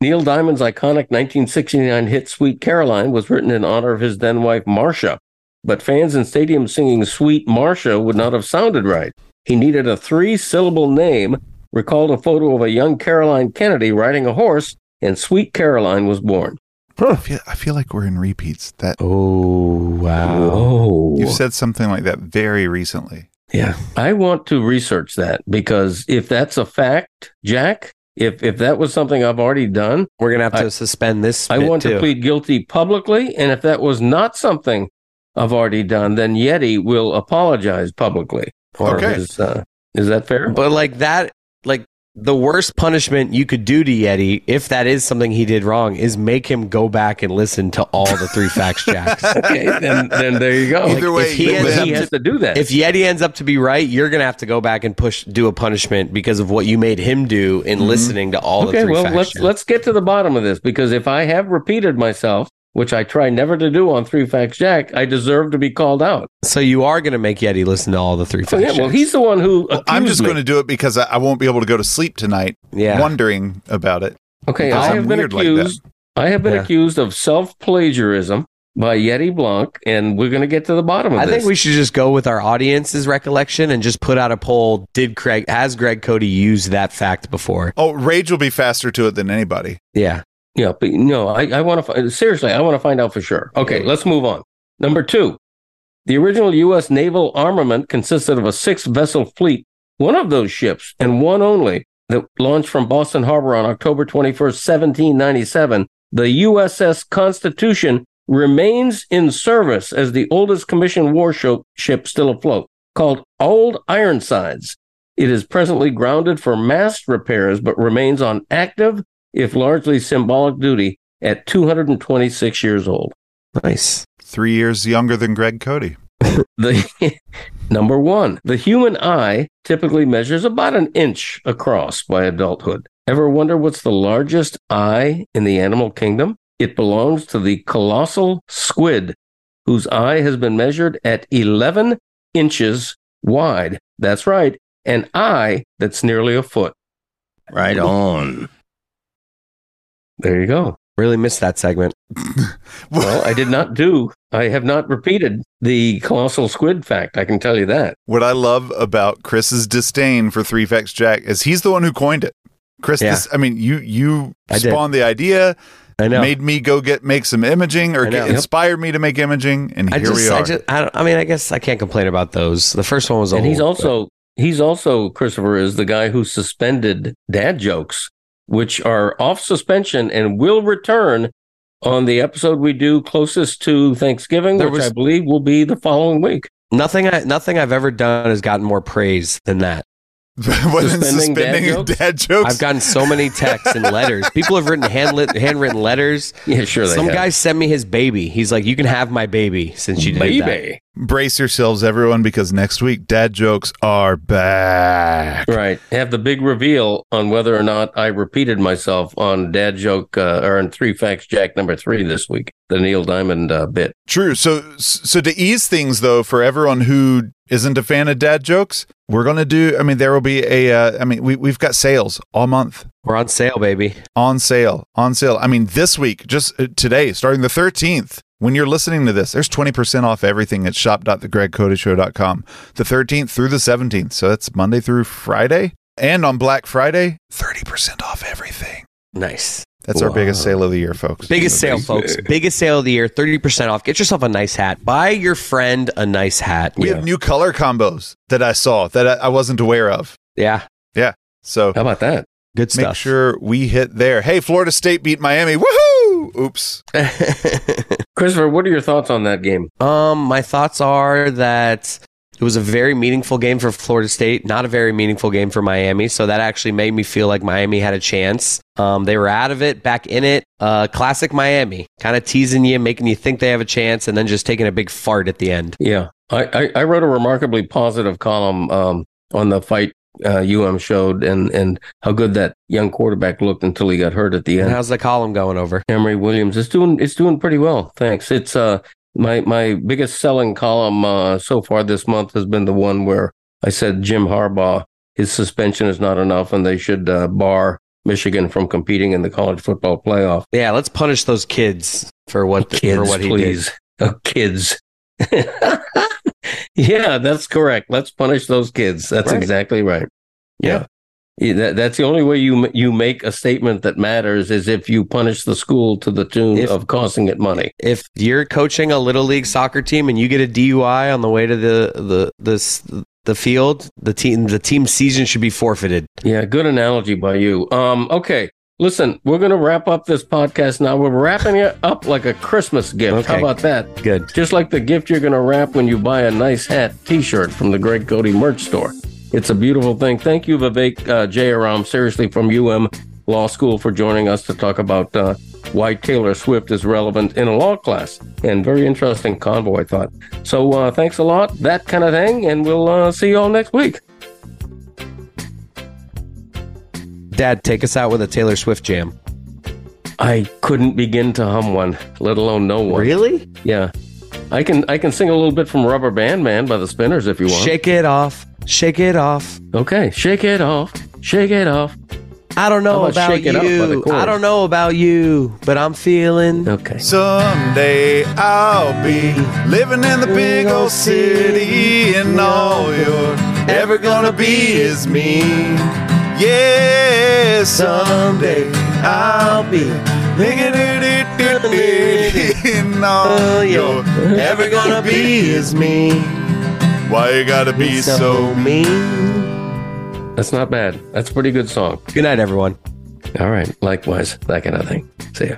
Neil Diamond's iconic 1969 hit Sweet Caroline was written in honor of his then wife, Marcia. But fans in stadiums singing Sweet Marcia would not have sounded right. He needed a three syllable name, recalled a photo of a young Caroline Kennedy riding a horse, and Sweet Caroline was born. I feel, I feel like we're in repeats. That Oh wow. Oh. you've said something like that very recently. Yeah. I want to research that because if that's a fact, Jack, if if that was something I've already done, We're gonna have to I- suspend this. I want too. to plead guilty publicly. And if that was not something I've already done, then Yeti will apologize publicly. Or Okay. Is, uh, is that fair? But like that, like the worst punishment you could do to Yeti, if that is something he did wrong, is make him go back and listen to all the three facts jacks. [LAUGHS] okay, then, then there you go. Either way, if he you ends he up has to do that. If Yeti ends up to be right, you're gonna have to go back and push do a punishment because of what you made him do in listening to all the okay, three well, facts. let's jacks. let's get to the bottom of this because if I have repeated myself, which I try never to do on Three Facts Jack, I deserve to be called out. so you are gonna make Yeti listen to all the three So, facts. yeah, well, he's the one who. Well, I'm just me. going to do it because I, I won't be able to go to sleep tonight yeah. wondering about it. Okay, because I I'm have been weird like accused. I have been Yeah. accused of self plagiarism by Yeti Blanc, and we're going to get to the bottom of I this. I think we should just go with our audience's recollection and just put out a poll. Did Craig has Greg Cote used that fact before? Oh, Rage will be faster to it than anybody. Yeah. Yeah, but no, I, I want to seriously. I want to find out for sure. Okay, let's move on. Number two, the original U.S. naval armament consisted of a six-vessel fleet. One of those ships, and one only, that launched from Boston Harbor on October twenty-first, seventeen ninety-seven. The USS Constitution remains in service as the oldest commissioned warship ship still afloat, called Old Ironsides. It is presently grounded for mast repairs, but remains on active if largely symbolic duty at 226 years old. Nice. Three years younger than Greg Cote. [LAUGHS] The [LAUGHS] number one, the human eye typically measures about an inch across by adulthood. Ever wonder what's the largest eye in the animal kingdom? It belongs to the colossal squid, whose eye has been measured at 11 inches wide. That's right, an eye that's nearly a foot. Right on. There you go. Really missed that segment. [LAUGHS] Well, I did not do, I have not repeated the colossal squid fact. I can tell you that. What I love about Chris's disdain for Three Facts Jack is he's the one who coined it. Chris, Yeah. this, I mean, you you I did. spawned the idea, I know. made me go get make some imaging, or I know. get, Yep. inspired me to make imaging, and I here just, we are. I just, I, don't, I mean, I guess I can't complain about those. The first one was and old, he's but- also, he's also, Christopher is the guy who suspended dad jokes, which are off suspension and will return on the episode we do closest to Thanksgiving, There which was- I believe will be the following week. nothing. I, nothing I've ever done has gotten more praise than that. [LAUGHS] What is Suspending dad suspending jokes? dad jokes? I've gotten so many texts and letters. People have written handlit, handwritten letters. Yeah, sure. They Some have. guy sent me his baby. He's like, "You can have my baby since you did that." Brace yourselves, everyone, because next week dad jokes are back. Right. Have the big reveal on whether or not I repeated myself on dad joke uh, or on three facts Jack number three this week, the Neil Diamond uh, bit. True. So, so to ease things, though, for everyone who isn't a fan of dad jokes, we're gonna do. I mean, there will be a. Uh, I mean, we we've got sales all month. We're on sale, baby. on sale. On sale. I mean, this week, just uh, today, starting the 13th, when you're listening to this, there's 20% off everything at shop.thegregcoteshow.com. The 13th through the 17th. So that's Monday through Friday. And on Black Friday, 30% off everything. Nice. That's our biggest sale of the year, folks. Biggest sale, folks. Biggest sale of the year. 30% off. Get yourself a nice hat. Buy your friend a nice hat. We Yeah. have new color combos that I saw that I, I wasn't aware of. Yeah. Yeah. So How about that? Good stuff. make sure we hit there. Hey, Florida State beat Miami. Woohoo! Oops. [LAUGHS] Christopher, what are your thoughts on that game? um, my thoughts are that it was a very meaningful game for Florida State, not a very meaningful game for Miami. So that actually made me feel like Miami had a chance. Um, they were out of it, back in it. Uh, classic Miami, kind of teasing you, making you think they have a chance, and then just taking a big fart at the end. Yeah, I, I, I wrote a remarkably positive column um, on the fight uh, UM showed and, and how good that young quarterback looked until he got hurt at the And end. how's the column going over? Emory Williams is doing it's doing pretty well. Thanks. It's uh my my biggest selling column uh, so far this month has been the one where I said Jim Harbaugh his suspension is not enough and they should uh, bar Michigan from competing in the college football playoff. Yeah, let's punish those kids for what Kids, for what he did. please. Oh, kids. [LAUGHS] yeah, that's correct. Let's punish those kids. That's Right. exactly right. Yeah. Yeah, that, that's the only way you you make a statement that matters is if you punish the school to the tune If- of costing it money. If you're coaching a little league soccer team and you get a DUI on the way to the the this the field, the team the team season should be forfeited. Yeah, good analogy by you. Um, okay, listen, we're gonna wrap up this podcast now. We're wrapping it up like a Christmas gift. How about that? Good. Just like the gift you're gonna wrap when you buy a nice hat T-shirt from the Greg Cote merch store. It's a beautiful thing. Thank you, Vivek uh, Jayaram, seriously from UM Law School, for joining us to talk about uh, why Taylor Swift is relevant in a law class. And very interesting convo, I thought. So uh, thanks a lot, that kind of thing, and we'll uh, see you all next week. Dad, take us out with a Taylor Swift jam. I couldn't begin to hum one, let alone know one. Really? Yeah. I can I can sing a little bit from Rubber Band Man by the Spinners if you want. Shake it off. Shake it off. Okay, shake it off, shake it off. I don't know about about Shake It Up by the you. I don't know about you, but I'm feeling Okay. Someday I'll be living in the big old city, and all you're ever gonna be is me. Yeah, someday I'll be [LAUGHS] living and all oh, you're ever gonna be is me. Why you gotta be so mean? That's not bad. That's a pretty good song. Good night, everyone. All right. Likewise, that kind of thing. See ya.